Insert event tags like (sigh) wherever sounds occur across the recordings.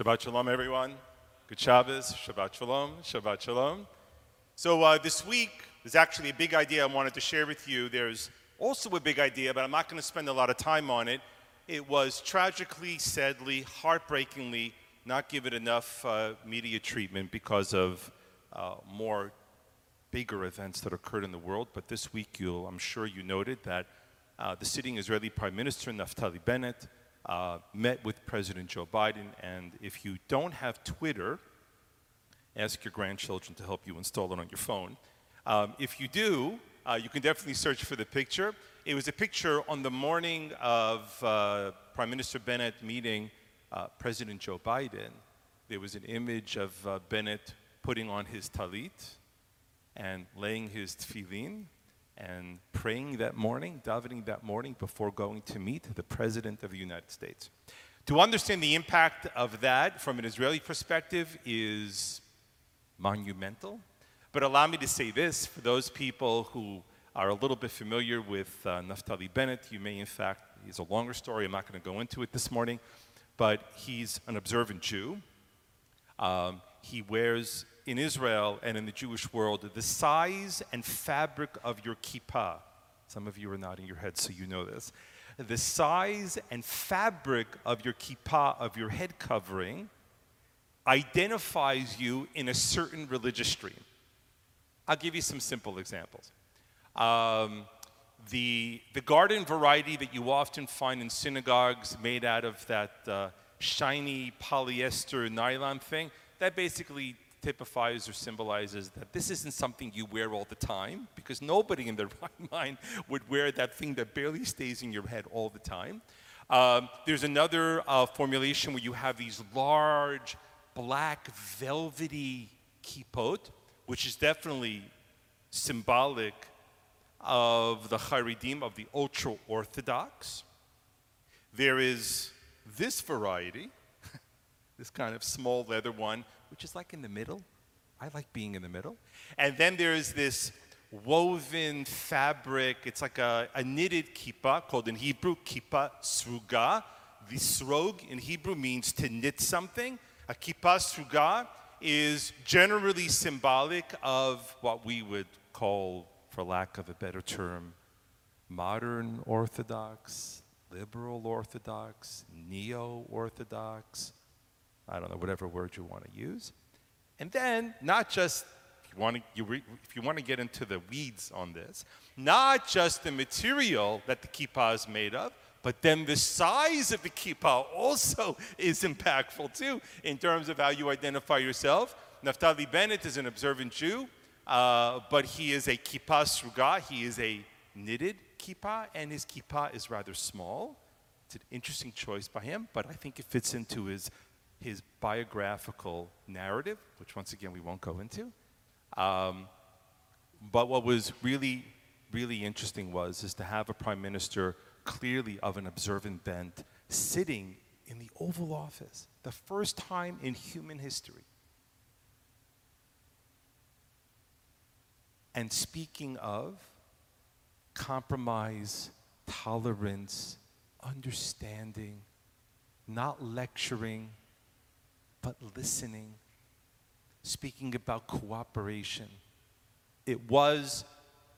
Shabbat Shalom, everyone. Good Shabbos. Shabbat Shalom. Shabbat Shalom. So, uh, this week is actually a big idea I wanted to share with you. There's also a big idea, but I'm not going to spend a lot of time on it. It was tragically, sadly, heartbreakingly not given enough uh, media treatment because of uh, more bigger events that occurred in the world. But this week, I'm sure you noted that uh, the sitting Israeli Prime Minister Naftali Bennett uh, met with President Joe Biden. And if you don't have Twitter, ask your grandchildren to help you install it on your phone. Um, if you do, uh, you can definitely search for the picture. It was a picture on the morning of uh, Prime Minister Bennett meeting uh, President Joe Biden. There was an image of uh, Bennett putting on his talit and laying his tefillin and praying that morning, davening that morning before going to meet the President of the United States. To understand the impact of that from an Israeli perspective is monumental. But allow me to say this for those people who are a little bit familiar with uh, Naftali Bennett, you may, in fact, it's a longer story, I'm not going to go into it this morning, but he's an observant Jew. Um, he wears in Israel and in the Jewish world the size and fabric of your kippah. Some of you are nodding your head so you know this. The size and fabric of your kippah, of your head covering, identifies you in a certain religious stream. I'll give you some simple examples. Um, the, the garden variety that you often find in synagogues made out of that uh, shiny polyester nylon thing, that basically typifies or symbolizes that this isn't something you wear all the time because nobody in their (laughs) right mind would wear that thing that barely stays in your head all the time. Um, there's another uh, formulation where you have these large, black, velvety kippot, which is definitely symbolic of the Haredim, of the ultra Orthodox. There is this variety, this kind of small leather one, which is like in the middle. I like being in the middle. And then there's this woven fabric. It's like a, a knitted kippah called in Hebrew kippah sruga. The srog in Hebrew means to knit something. A kippah sruga is generally symbolic of what we would call, for lack of a better term, modern Orthodox, liberal Orthodox, neo Orthodox, I don't know, whatever word you want to use. And then, not just, if you want to, you re, if you want to get into the weeds on this, not just the material that the kippah is made of, but then the size of the kippah also (laughs) is impactful too in terms of how you identify yourself. Naftali Bennett is an observant Jew, uh, but he is a kippah sruga. He is a knitted kippah, and his kippah is rather small. It's an interesting choice by him, but I think it fits into his his biographical narrative, which once again we won't go into. Um, but what was really, really interesting was is to have a prime minister clearly of an observant bent sitting in the Oval Office, the first time in human history. And speaking of compromise, tolerance, understanding, not lecturing, but listening, speaking about cooperation. It was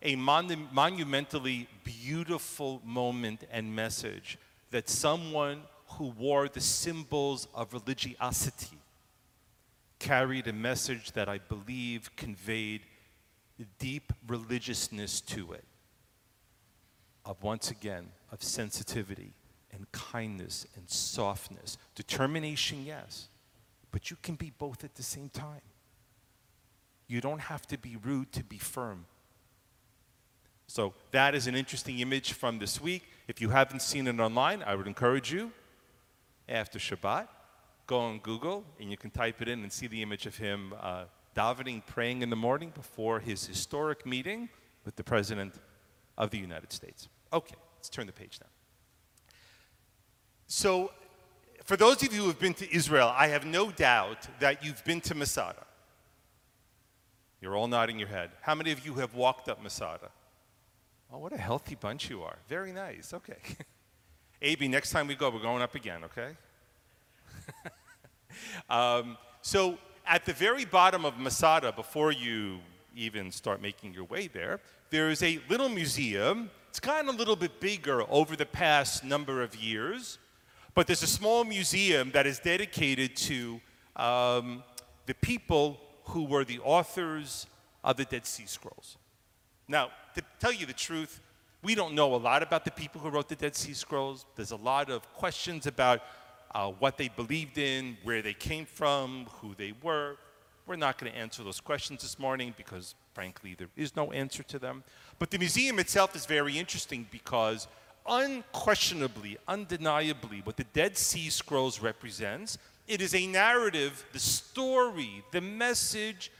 a mon- monumentally beautiful moment and message that someone who wore the symbols of religiosity carried a message that I believe conveyed deep religiousness to it. Of once again, of sensitivity and kindness and softness. Determination, yes, but you can be both at the same time. You don't have to be rude to be firm. So, that is an interesting image from this week. If you haven't seen it online, I would encourage you after Shabbat, go on Google and you can type it in and see the image of him uh, davening, praying in the morning before his historic meeting with the President of the United States. Okay, let's turn the page now. So, for those of you who have been to Israel, I have no doubt that you've been to Masada. You're all nodding your head. How many of you have walked up Masada? Oh, what a healthy bunch you are. Very nice. Okay. (laughs) AB, next time we go, we're going up again, okay? (laughs) Um, so at the very bottom of Masada, before you even start making your way there, there is a little museum. It's gotten a little bit bigger over the past number of years, but there's a small museum that is dedicated to um, the people who were the authors of the Dead Sea Scrolls. Now, to tell you the truth, we don't know a lot about the people who wrote the Dead Sea Scrolls. There's a lot of questions about uh, what they believed in, where they came from, who they were. We're not going to answer those questions this morning because, frankly, there is no answer to them. But the museum itself is very interesting because, unquestionably, undeniably, what the Dead Sea Scrolls represents, it is a narrative, the story, the message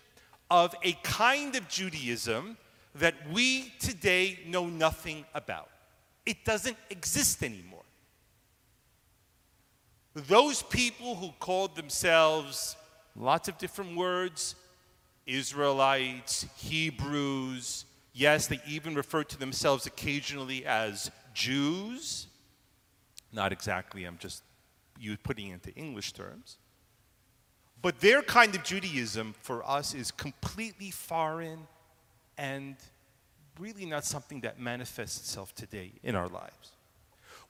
of a kind of Judaism that we today know nothing about. It doesn't exist anymore. Those people who called themselves lots of different words Israelites, Hebrews, yes, they even referred to themselves occasionally as Jews. Not exactly, I'm just you putting into English terms. But their kind of Judaism for us is completely foreign and really not something that manifests itself today in our lives.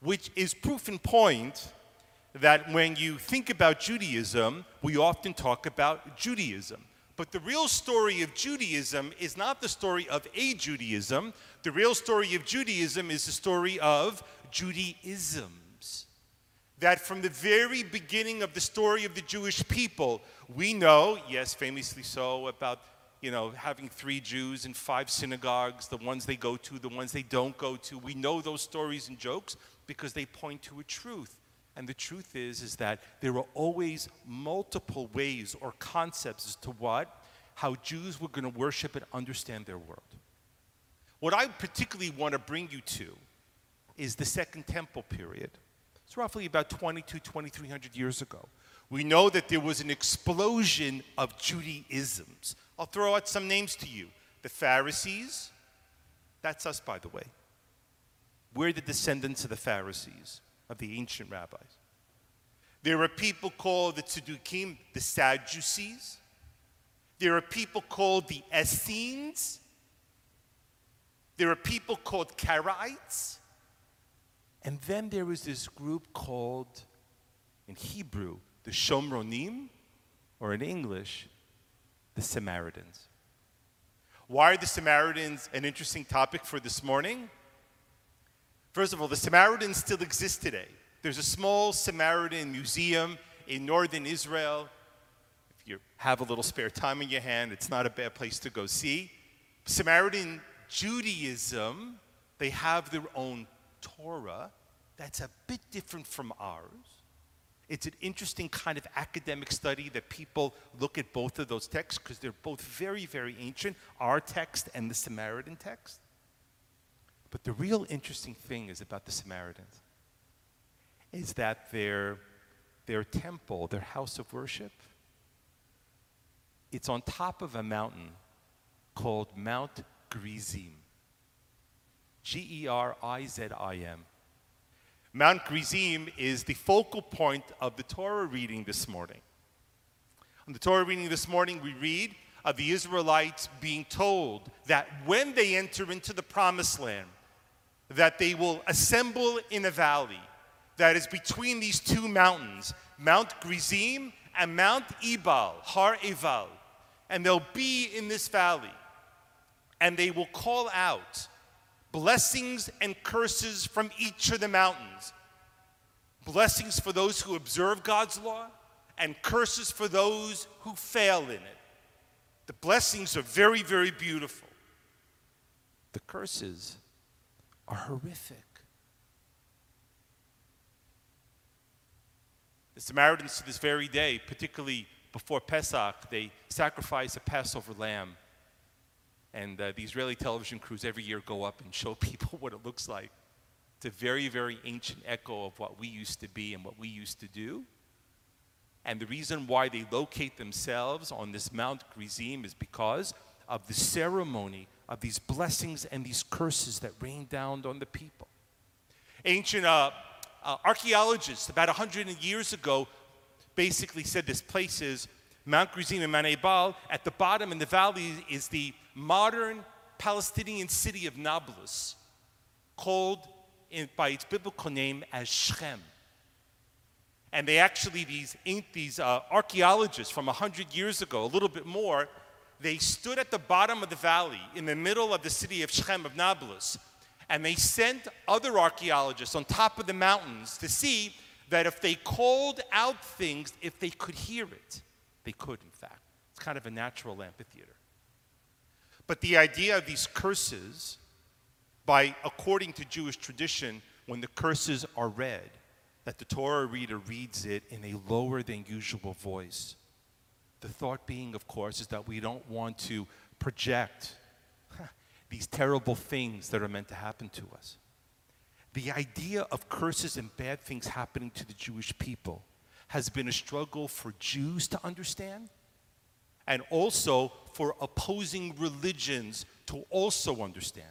Which is proof in point that when you think about Judaism, we often talk about Judaism. But the real story of Judaism is not the story of a Judaism. The real story of Judaism is the story of Judaisms. That from the very beginning of the story of the Jewish people, we know, yes, famously so, about you know, having three Jews and five synagogues, the ones they go to, the ones they don't go to. We know those stories and jokes because they point to a truth. And the truth is, is that there were always multiple ways or concepts as to what, how Jews were going to worship and understand their world. What I particularly want to bring you to is the Second Temple period. It's roughly about 22, 2300 years ago. We know that there was an explosion of Judaisms. I'll throw out some names to you. The Pharisees, that's us, by the way. We're the descendants of the Pharisees of the ancient rabbis. There are people called the Tzedukim, the Sadducees. There are people called the Essenes. There are people called Karaites. And then there was this group called, in Hebrew, the Shomronim, or in English, the Samaritans. Why are the Samaritans an interesting topic for this morning? First of all, the Samaritans still exist today. There's a small Samaritan museum in northern Israel. If you have a little spare time in your hand, it's not a bad place to go see. Samaritan Judaism, they have their own Torah that's a bit different from ours. It's an interesting kind of academic study that people look at both of those texts because they're both very, very ancient, our text and the Samaritan text. But the real interesting thing is about the Samaritans is that their, their temple, their house of worship, it's on top of a mountain called Mount Gerizim. G E R I Z I M. Mount Gerizim is the focal point of the Torah reading this morning. On the Torah reading this morning, we read of the Israelites being told that when they enter into the promised land, that they will assemble in a valley that is between these two mountains, Mount Gerizim and Mount Ebal, Har Eval. And they'll be in this valley. And they will call out blessings and curses from each of the mountains. Blessings for those who observe God's law, and curses for those who fail in it. The blessings are very, very beautiful. The curses are horrific. The Samaritans to this very day, particularly before Pesach, they sacrifice a Passover lamb. And uh, the Israeli television crews every year go up and show (laughs) people what it looks like. It's a very, very ancient echo of what we used to be and what we used to do. And the reason why they locate themselves on this Mount Gerizim is because of the ceremony of these blessings and these curses that rained down on the people. Ancient uh, uh, archaeologists, about 100 years ago, basically said this place is Mount Gerizim and Mount Ebal. At the bottom in the valley is the modern Palestinian city of Nablus, called in, by its biblical name as Shechem. And they actually, these, these uh, archaeologists from 100 years ago, a little bit more, they stood at the bottom of the valley in the middle of the city of Shechem of Nablus, and they sent other archaeologists on top of the mountains to see that if they called out things, if they could hear it. They could, in fact. It's kind of a natural amphitheater. But the idea of these curses, by according to Jewish tradition, when the curses are read, that the Torah reader reads it in a lower than usual voice. The thought being, of course, is that we don't want to project (laughs) these terrible things that are meant to happen to us. The idea of curses and bad things happening to the Jewish people has been a struggle for Jews to understand and also for opposing religions to also understand.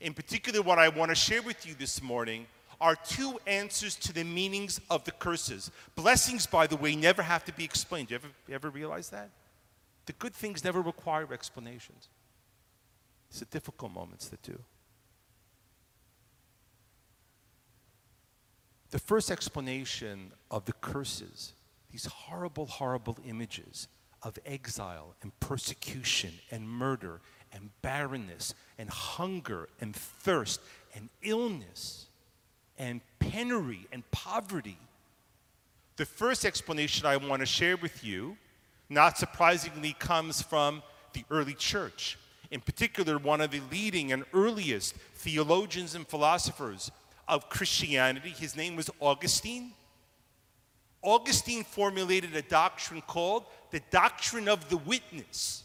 In particular, what I want to share with you this morning are two answers to the meanings of the curses. Blessings, by the way, never have to be explained. Do you ever, ever realize that? The good things never require explanations. It's the difficult moments that do. The first explanation of the curses, these horrible, horrible images of exile and persecution and murder and barrenness and hunger and thirst and illness and penury and poverty. The first explanation I want to share with you, not surprisingly, comes from the early church. In particular, one of the leading and earliest theologians and philosophers of Christianity, his name was Augustine. Augustine formulated a doctrine called the doctrine of the witness.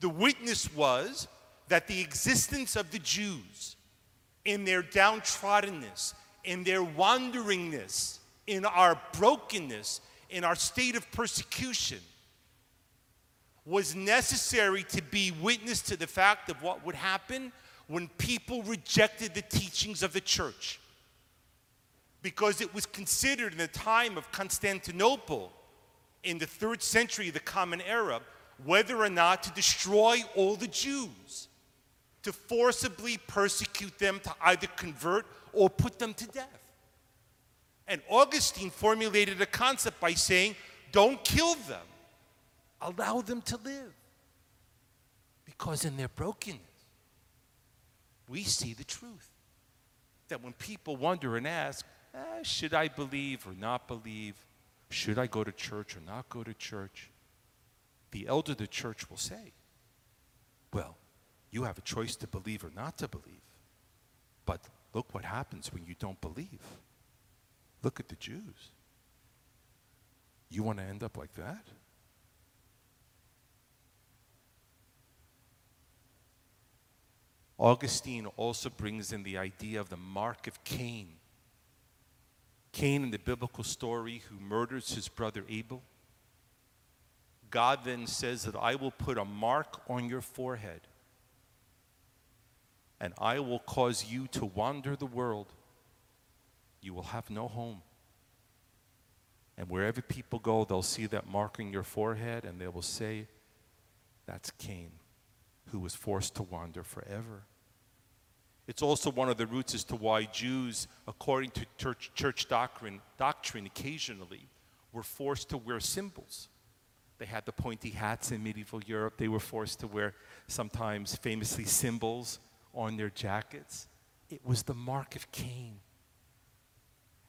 The witness was that the existence of the Jews in their downtroddenness, in their wanderingness, in our brokenness, in our state of persecution, was necessary to be witness to the fact of what would happen when people rejected the teachings of the church. Because it was considered in the time of Constantinople, in the third century of the Common Era, whether or not to destroy all the Jews to forcibly persecute them to either convert or put them to death. And Augustine formulated a concept by saying, don't kill them, allow them to live. Because in their brokenness, we see the truth. That when people wonder and ask, eh, should I believe or not believe? Should I go to church or not go to church? The elder of the church will say, well, you have a choice to believe or not to believe. But look what happens when you don't believe. Look at the Jews. You want to end up like that? Augustine also brings in the idea of the mark of Cain. Cain in the biblical story who murders his brother Abel. God then says that I will put a mark on your forehead and I will cause you to wander the world. You will have no home. And wherever people go, they'll see that mark your forehead and they will say, That's Cain, who was forced to wander forever. It's also one of the roots as to why Jews, according to church, church doctrine, doctrine, occasionally were forced to wear symbols. They had the pointy hats in medieval Europe. They were forced to wear sometimes famously symbols on their jackets. It was the mark of Cain.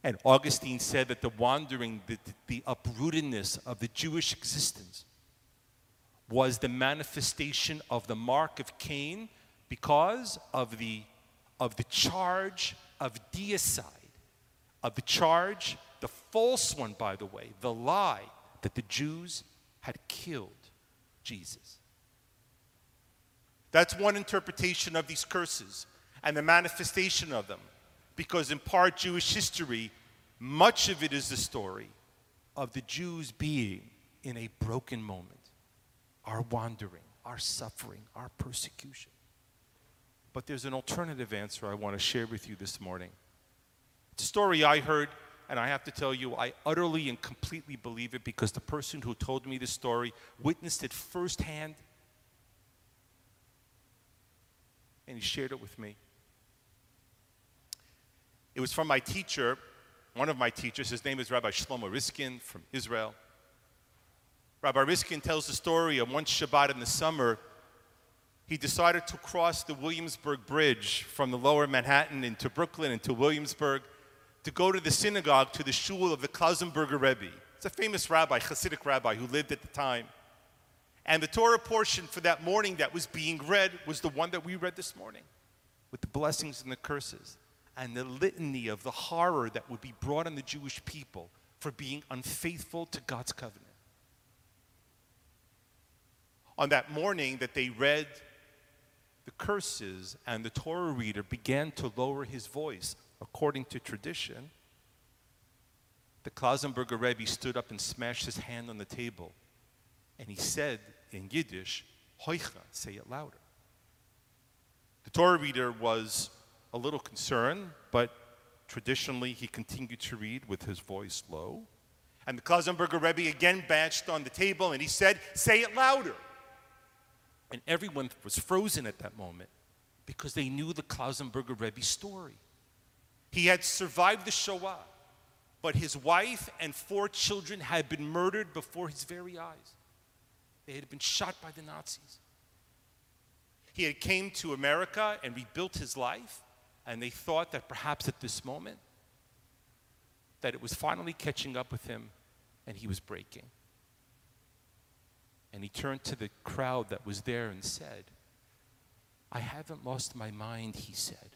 And Augustine said that the wandering, the, the uprootedness of the Jewish existence was the manifestation of the mark of Cain because of the, of the charge of deicide, of the charge, the false one, by the way, the lie that the Jews had killed Jesus. That's one interpretation of these curses and the manifestation of them. Because in part, Jewish history, much of it is the story of the Jews being in a broken moment, our wandering, our suffering, our persecution. But there's an alternative answer I want to share with you this morning. It's a story I heard and I have to tell you, I utterly and completely believe it because the person who told me this story witnessed it firsthand and he shared it with me. It was from my teacher, one of my teachers. His name is Rabbi Shlomo Riskin from Israel. Rabbi Riskin tells the story of one Shabbat in the summer. He decided to cross the Williamsburg Bridge from the lower Manhattan into Brooklyn into Williamsburg to go to the synagogue to the shul of the Klausenberger Rebbe. It's a famous rabbi, Hasidic rabbi, who lived at the time. And the Torah portion for that morning that was being read was the one that we read this morning with the blessings and the curses and the litany of the horror that would be brought on the Jewish people for being unfaithful to God's covenant. On that morning that they read the curses and the Torah reader began to lower his voice according to tradition, the Klausenberger Rebbe stood up and smashed his hand on the table and he said in Yiddish, Hoicha, say it louder. The Torah reader was a little concerned, but traditionally he continued to read with his voice low. And the Klausenberger Rebbe again bashed on the table and he said, Say it louder. And everyone was frozen at that moment because they knew the Klausenberger Rebbe story. He had survived the Shoah, but his wife and four children had been murdered before his very eyes. They had been shot by the Nazis. He had came to America and rebuilt his life, and they thought that perhaps at this moment that it was finally catching up with him and he was breaking. And he turned to the crowd that was there and said, I haven't lost my mind, he said.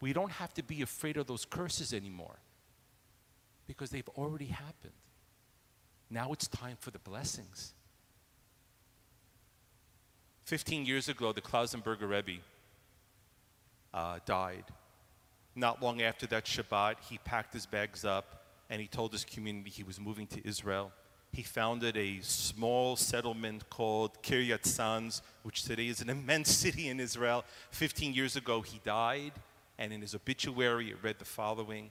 We don't have to be afraid of those curses anymore because they've already happened. Now it's time for the blessings. 15 years ago, the Klausenberger Rebbe uh, died. Not long after that Shabbat, he packed his bags up and he told his community he was moving to Israel. He founded a small settlement called Kiryat Sanz, which today is an (laughs) immense city in Israel. 15 years ago, he died, and in his obituary, it read the following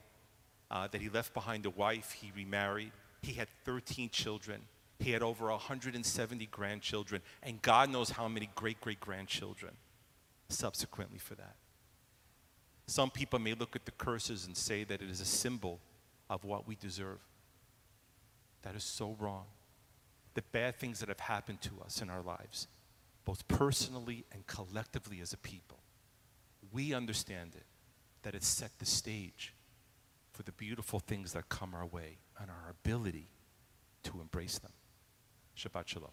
uh, that he left behind a wife, he remarried, he had 13 children. He had over 170 grandchildren, and God knows how many great great grandchildren subsequently for that. Some people may look at the curses and say that it is a symbol of what we deserve. That is so wrong. The bad things that have happened to us in our lives, both personally and collectively as a people, we understand it, that it set the stage for the beautiful things that come our way and our ability to embrace them. Shabbat Shalom.